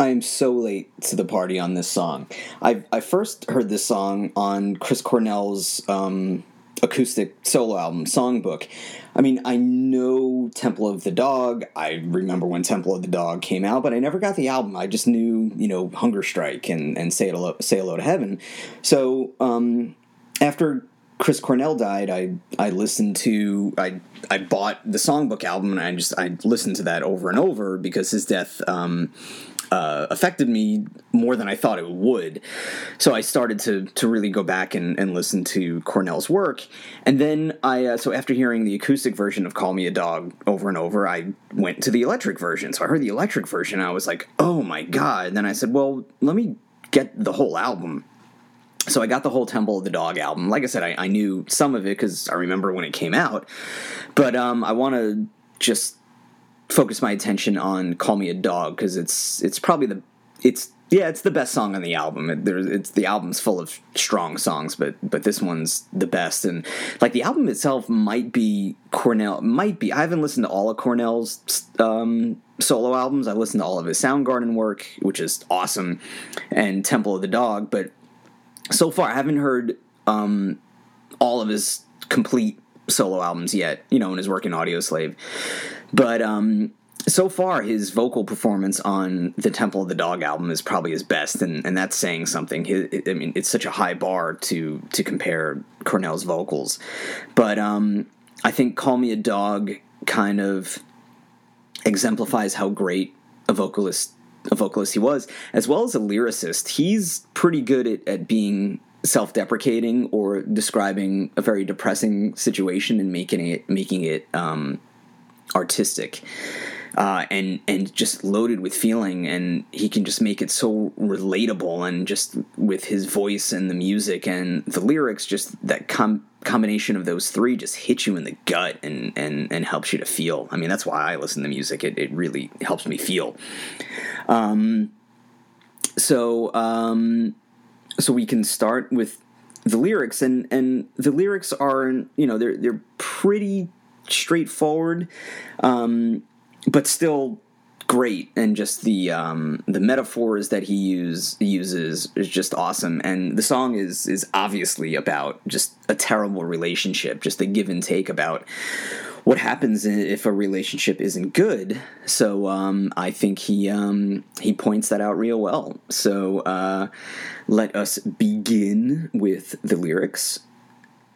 I am so late to the party on this song. I I first heard this song on Chris Cornell's um, acoustic solo album, Songbook. I mean, I know Temple of the Dog. I remember when Temple of the Dog came out, but I never got the album. I just knew, you know, Hunger Strike and, and Say, Hello, Say Hello to Heaven. So um, after Chris Cornell died, I I listened to I I bought the Songbook album and I just I listened to that over and over because his death um, uh, affected me more than I thought it would. So I started to to really go back and, and listen to Cornell's work, and then I uh, so after hearing the acoustic version of "Call Me a Dog" over and over, I went to the electric version. So I heard the electric version, I was like, "Oh my god!" And then I said, "Well, let me get the whole album." So I got the whole Temple of the Dog album. Like I said, I, I knew some of it because I remember when it came out, but um, I want to just focus my attention on "Call Me a Dog" because it's it's probably the it's yeah it's the best song on the album. It, it's the album's full of strong songs, but but this one's the best. And like the album itself might be Cornell might be. I haven't listened to all of Cornell's um, solo albums. I've listened to all of his Soundgarden work, which is awesome, and Temple of the Dog. But so far, I haven't heard um, all of his complete solo albums yet. You know, in his work in Audioslave. But um, so far, his vocal performance on the Temple of the Dog album is probably his best, and, and that's saying something. I mean, it's such a high bar to to compare Cornell's vocals, but um, I think "Call Me a Dog" kind of exemplifies how great a vocalist a vocalist he was, as well as a lyricist. He's pretty good at, at being self-deprecating or describing a very depressing situation and making it making it um, artistic uh, and and just loaded with feeling, and he can just make it so relatable, and just with his voice and the music and the lyrics, just that com- combination of those three just hits you in the gut and and and helps you to feel. I mean, that's why I listen to music; it it really helps me feel. Um, so um, so we can start with the lyrics, and and the lyrics are you know they're they're pretty straightforward, um, but still great. And just the um, the metaphors that he use uses is just awesome. And the song is is obviously about just a terrible relationship, just a give and take about what happens if a relationship isn't good. So um, I think he um, he points that out real well. So uh, let us begin with the lyrics.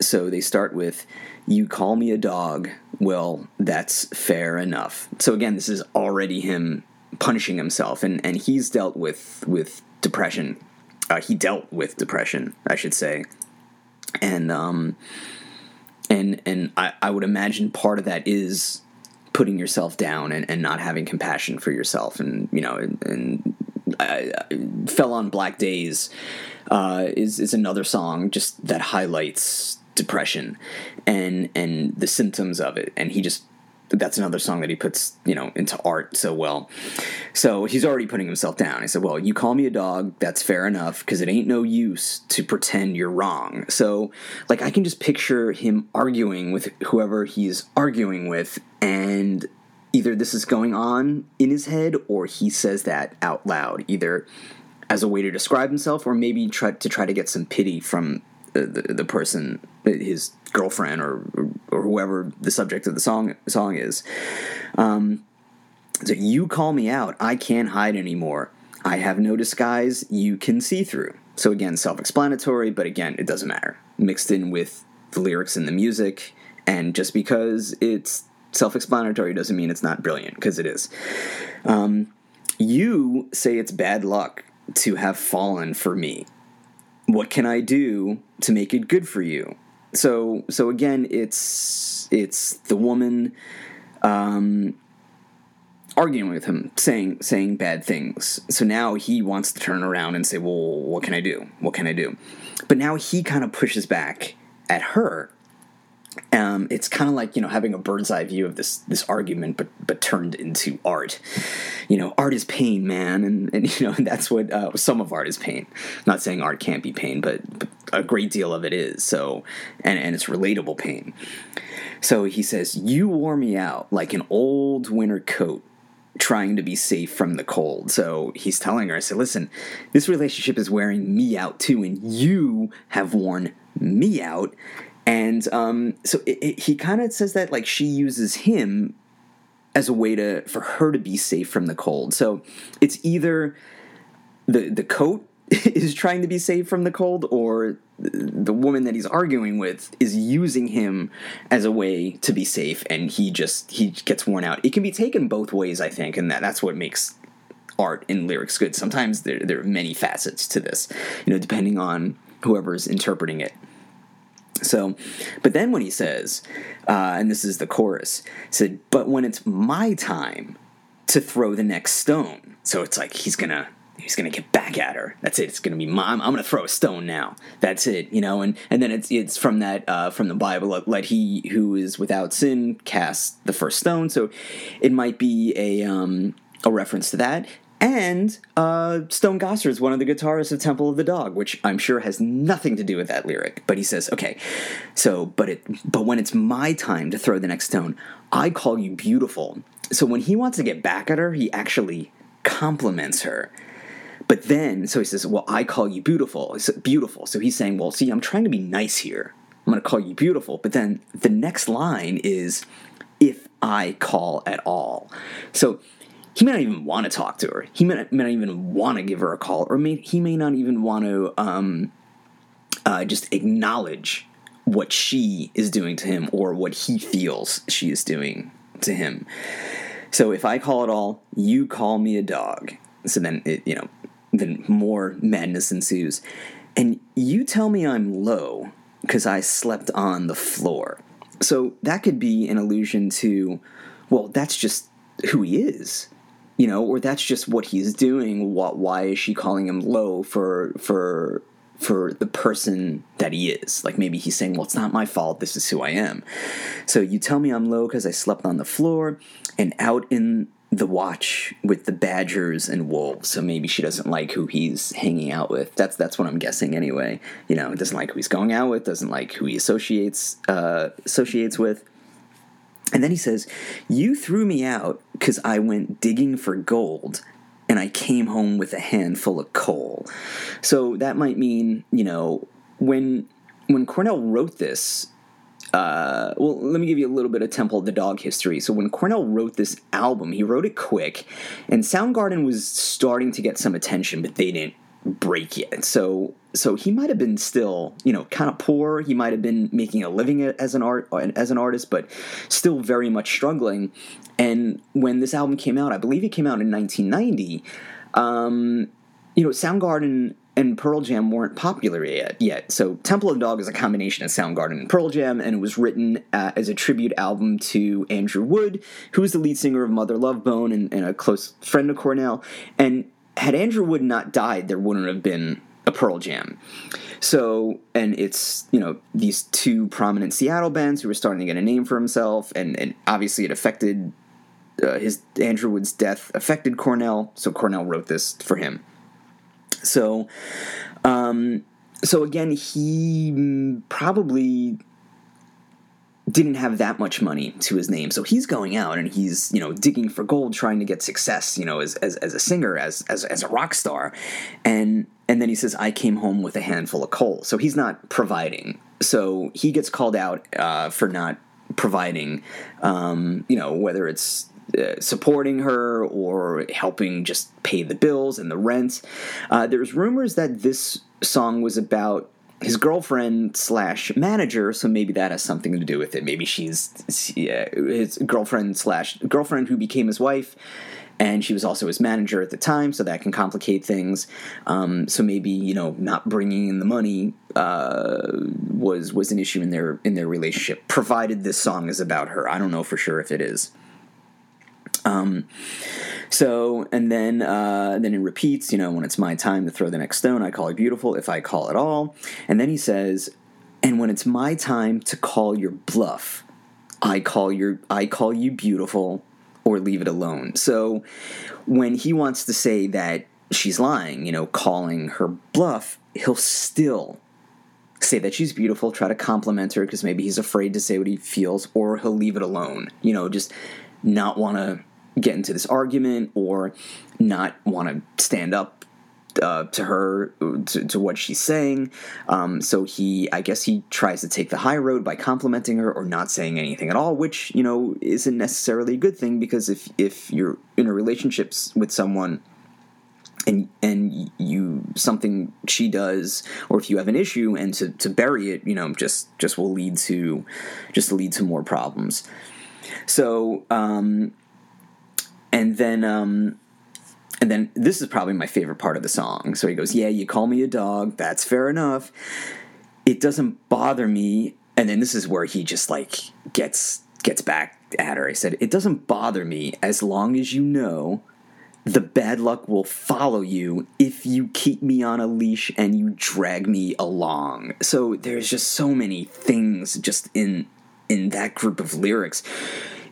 So they start with you call me a dog. Well, that's fair enough. So again, this is already him punishing himself, and and he's dealt with with depression. Uh, he dealt with depression, I should say, and um, and and I, I would imagine part of that is putting yourself down and, and not having compassion for yourself, and you know, and, and I, I fell on black days uh, is is another song just that highlights depression and and the symptoms of it. And he just that's another song that he puts you know into art so well. So he's already putting himself down. He said well you call me a dog that's fair enough because it ain't no use to pretend you're wrong. So like i can just picture him arguing with whoever he's arguing with and either this is going on in his head or he says that out loud either as a way to describe himself or maybe try to try to get some pity from the, the person, his girlfriend or or whoever the subject of the song song is. Um, so you call me out, I can't hide anymore. I have no disguise you can see through. So again, self-explanatory, but again, it doesn't matter. Mixed in with the lyrics and the music, and just because it's self-explanatory doesn't mean it's not brilliant, because it is. Um, you say it's bad luck to have fallen for me what can I do to make it good for you? So so again, it's it's the woman um, arguing with him, saying saying bad things. So now he wants to turn around and say, "Well, what can I do? What can I do?" But now he kind of pushes back at her um, it's kind of like you know having a bird's eye view of this this argument, but but turned into art. You know, art is pain, man, and and you know that's what uh, some of art is pain. I'm not saying art can't be pain, but, but a great deal of it is. So, and and it's relatable pain. So he says, "You wore me out like an old winter coat. trying to be safe from the cold. So he's telling her, I said, listen, this relationship is wearing me out too, and you have worn me out. And um, so it, it, he kind of says that like she uses him as a way to for her to be safe from the cold. So it's either the the coat is trying to be safe from the cold, or the woman that he's arguing with is using him as a way to be safe, and he just he gets worn out. It can be taken both ways, I think, and that that's what makes art and lyrics good. Sometimes there there are many facets to this, you know, depending on whoever's interpreting it. So, but then when he says, uh, and this is the chorus, said, "But when it's my time to throw the next stone," so it's like he's gonna he's gonna get back at her. That's it. It's gonna be mom. I'm gonna throw a stone now. That's it. You know, and and then it's it's from that uh, from the Bible. Let, he who is without sin cast the first stone. So it might be a um, a reference to that. And uh, Stone Gossard is one of the guitarists of Temple of the Dog, which I'm sure has nothing to do with that lyric. But he says, okay, so but it but when it's my time to throw the next stone, I call you beautiful. So when he wants to get back at her, he actually compliments her. But then, so he says, "Well, I call you beautiful." It's beautiful. So he's saying, "Well, see, I'm trying to be nice here. I'm going to call you beautiful." But then the next line is, "If I call at all." So he may not even want to talk to her. He may not, may not even want to give her a call, or may, he may not even want to um, uh, just acknowledge what she is doing to him or what he feels she is doing to him. So if I call it all, you call me a dog. So then, it, you know, then more madness ensues. And you tell me I'm low because I slept on the floor. So that could be an allusion to, well, that's just who he is you know, or that's just what he's doing. What? Why is she calling him low for for for the person that he is? Like maybe he's saying, "Well, it's not my fault. This is who I am." So you tell me I'm low because I slept on the floor and out in the watch with the badgers and wolves. So maybe she doesn't like who he's hanging out with. That's that's what I'm guessing anyway. You know, doesn't like who he's going out with. Doesn't like who he associates uh, associates with. And then he says, You threw me out because I went digging for gold and I came home with a handful of coal. So that might mean, you know, when when Cornell wrote this, uh, well, let me give you a little bit of Temple of the Dog history. So when Cornell wrote this album, he wrote it quick, and Soundgarden was starting to get some attention, but they didn't break yet. So so he might have been still, you know, kind of poor. He might have been making a living as an art as an artist, but still very much struggling. And when this album came out, I believe it came out in 1990. Um, you know, Soundgarden and Pearl Jam weren't popular yet. Yet, so Temple of the Dog is a combination of Soundgarden and Pearl Jam, and it was written uh, as a tribute album to Andrew Wood, who was the lead singer of Mother Love Bone and, and a close friend of Cornell. And had Andrew Wood not died, there wouldn't have been a Pearl Jam. So, and it's, you know, these two prominent Seattle bands who were starting to get a name for himself, and, and obviously it affected uh, his Andrew Wood's death affected Cornell, so Cornell wrote this for him. So, um, so again, he probably didn't have that much money to his name. So he's going out and he's, you know, digging for gold, trying to get success, you know, as, as, as a singer, as, as, as a rock star. And, and then he says, I came home with a handful of coal. So he's not providing. So he gets called out uh, for not providing, um, you know, whether it's uh, supporting her or helping just pay the bills and the rent. Uh, there's rumors that this song was about his girlfriend slash manager, so maybe that has something to do with it. Maybe she's yeah, his girlfriend slash girlfriend who became his wife, and she was also his manager at the time, so that can complicate things. Um, so maybe you know not bringing in the money uh, was was an issue in their in their relationship. Provided this song is about her, I don't know for sure if it is. Um, so, and then uh, then it repeats, you know, when it's my time to throw the next stone, I call it beautiful if I call at all. And then he says, and when it's my time to call your bluff, I call your I call you beautiful or leave it alone. So, when he wants to say that she's lying, you know, calling her bluff, he'll still say that she's beautiful, try to compliment her because maybe he's afraid to say what he feels, or he'll leave it alone. You know, just not want to get into this argument or not want to stand up uh, to her to, to, what she's saying. Um, so he, I guess, he tries to take the high road by complimenting her or not saying anything at all, which you know isn't necessarily a good thing because if if you're in a relationship with someone and and you something she does or if you have an issue and to, to bury it you know just just will lead to just lead to more problems so um and then um and then this is probably my favorite part of the song. So he goes, Yeah, you call me a dog. That's fair enough. It doesn't bother me. And then this is where he just like gets gets back at her. I said, It doesn't bother me as long as you know the bad luck will follow you if you keep me on a leash and you drag me along. So there's just so many things just in in that group of lyrics.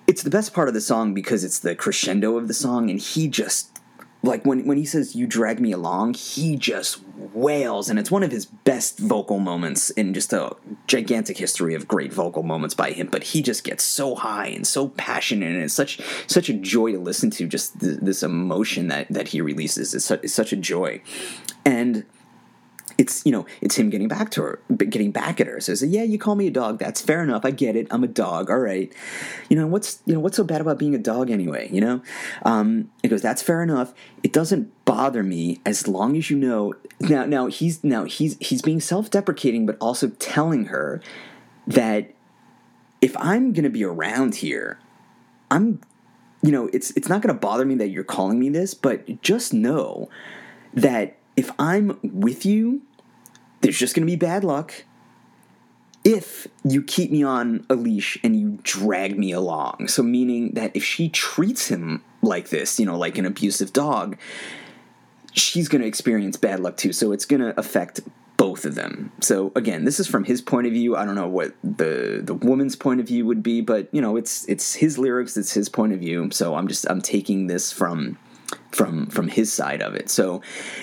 It's the best part of the song because it's the crescendo of the song and he just like when when he says you drag me along he just wails and it's one of his best vocal moments in just a gigantic history of great vocal moments by him but he just gets so high and so passionate and it's such such a joy to listen to just th- this emotion that that he releases. Is such, is such a joy. And it's you know it's him getting back to her getting back at her. Says yeah you call me a dog. That's fair enough. I get it. I'm a dog. All right. You know what's you know what's so bad about being a dog anyway you know? Um it goes that's fair enough. It doesn't bother me as long as you know now now he's now he's he's being self-deprecating but also telling her that if i'm going to be around here i'm you know it's it's not going to bother me that you're calling me this but just know that if I'm with you, there's just going to be bad luck. If you keep me on a leash and you drag me along. So, meaning that if she treats him like this, you know, like an abusive dog, she's going to experience bad luck too. So, it's going to affect both of them. So again, this is from his point of view. I don't know what the the woman's point of view would be, but you know, it's it's his lyrics, it's his point of view. So I'm just I'm taking this from from from his side of it. So,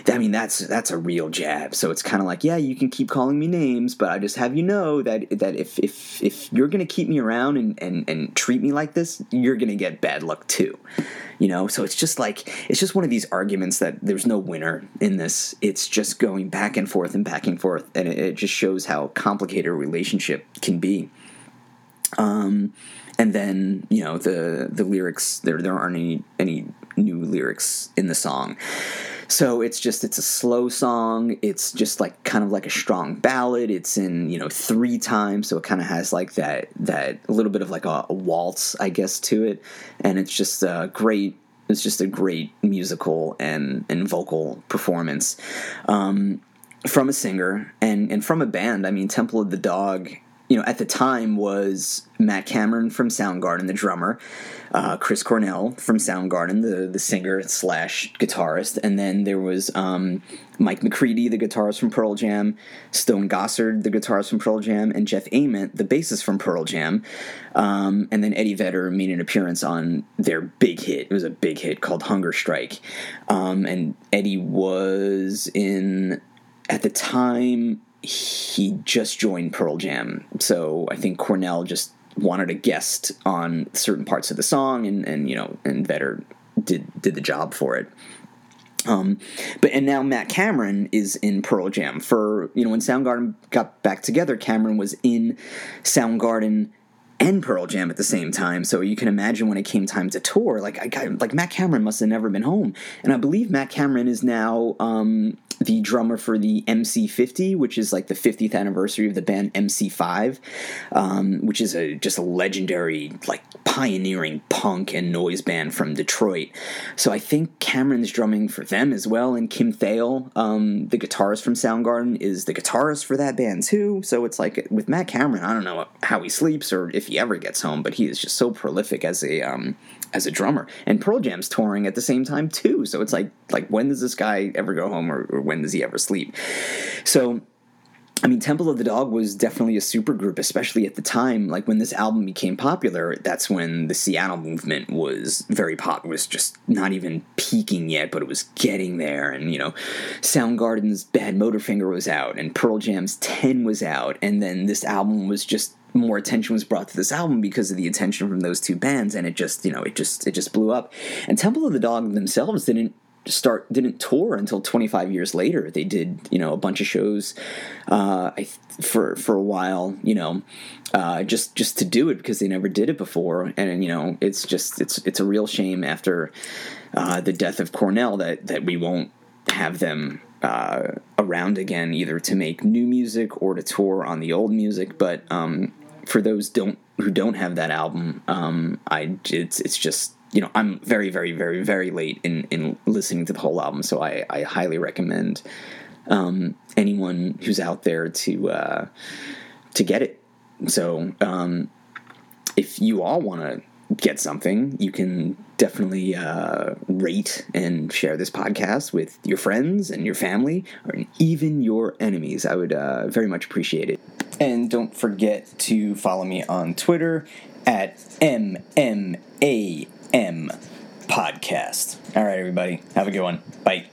I mean, that's that's a real jab. So it's kind of like, yeah, you can keep calling me names, but I just have you know that that if if if you're gonna keep me around and and and treat me like this, you're gonna get bad luck too. You know, so it's just like it's just one of these arguments that there's no winner in this. It's just going back and forth and back and forth, and it, it just shows how complicated a relationship can be. Um, and then you know the the lyrics there there aren't any any new lyrics in the song. So it's just it's a slow song. It's just like kind of like a strong ballad. It's in you know three times, so it kind of has like that that a little bit of like a, a waltz, I guess, to it, and it's just a great. It's just a great musical and and vocal performance um, from a singer and and from a band. I mean, Temple of the Dog you know, at the time was Matt Cameron from Soundgarden, the drummer, uh, Chris Cornell from Soundgarden, the the singer slash guitarist, and then there was um, Mike McCready, the guitarist from Pearl Jam, Stone Gossard, the guitarist from Pearl Jam, and Jeff Ament, the bassist from Pearl Jam, um, and then Eddie Vedder made an appearance on their big hit. It was a big hit called Hunger Strike, um, and Eddie was in at the time he just joined Pearl Jam, so I think Cornell just wanted a guest on certain parts of the song, and and you know, and Vedder did did the job for it. Um, but and now Matt Cameron is in Pearl Jam for you know when Soundgarden got back together. Cameron was in Soundgarden and Pearl Jam at the same time. So you can imagine when it came time to tour, like I got, like Matt Cameron must have never been home, and I believe Matt Cameron is now um, the drummer for the MC50, which is like the 50th anniversary of the band MC5, um, which is a just a legendary, like pioneering punk and noise band from Detroit. So I think Cameron's drumming for them as well, and Kim Thayil, um, the guitarist from Soundgarden, is the guitarist for that band too. So it's like with Matt Cameron, I don't know how he sleeps or if he ever gets home, but he is just so prolific as a um, as a drummer. And Pearl Jam's touring at the same time too. So it's like like when does this guy ever go home or, or when does he ever sleep? So I mean, Temple of the Dog was definitely a supergroup, especially at the time. Like when this album became popular, that's when the Seattle movement was very pop. Was just not even peaking yet, but it was getting there. And you know, Soundgarden's Bad Motorfinger was out, and Pearl Jam's Ten was out, and then this album was just more attention was brought to this album because of the attention from those two bands, and it just you know it just it just blew up. And Temple of the Dog themselves didn't start didn't tour until 25 years later. They did you know a bunch of shows uh, for for a while you know uh, just just to do it because they never did it before. And you know it's just it's it's a real shame after uh, the death of Cornell that that we won't have them uh, around again either to make new music or to tour on the old music. But um, for those don't who don't have that album um, I it's it's just you know, I'm very, very, very, very late in, in listening to the whole album, so I, I highly recommend um, anyone who's out there to uh, to get it. So um, if you all want to get something, you can definitely uh, rate and share this podcast with your friends and your family, or even your enemies. I would uh, very much appreciate it. And don't forget to follow me on Twitter at MMA M podcast. All right, everybody. Have a good one. Bye.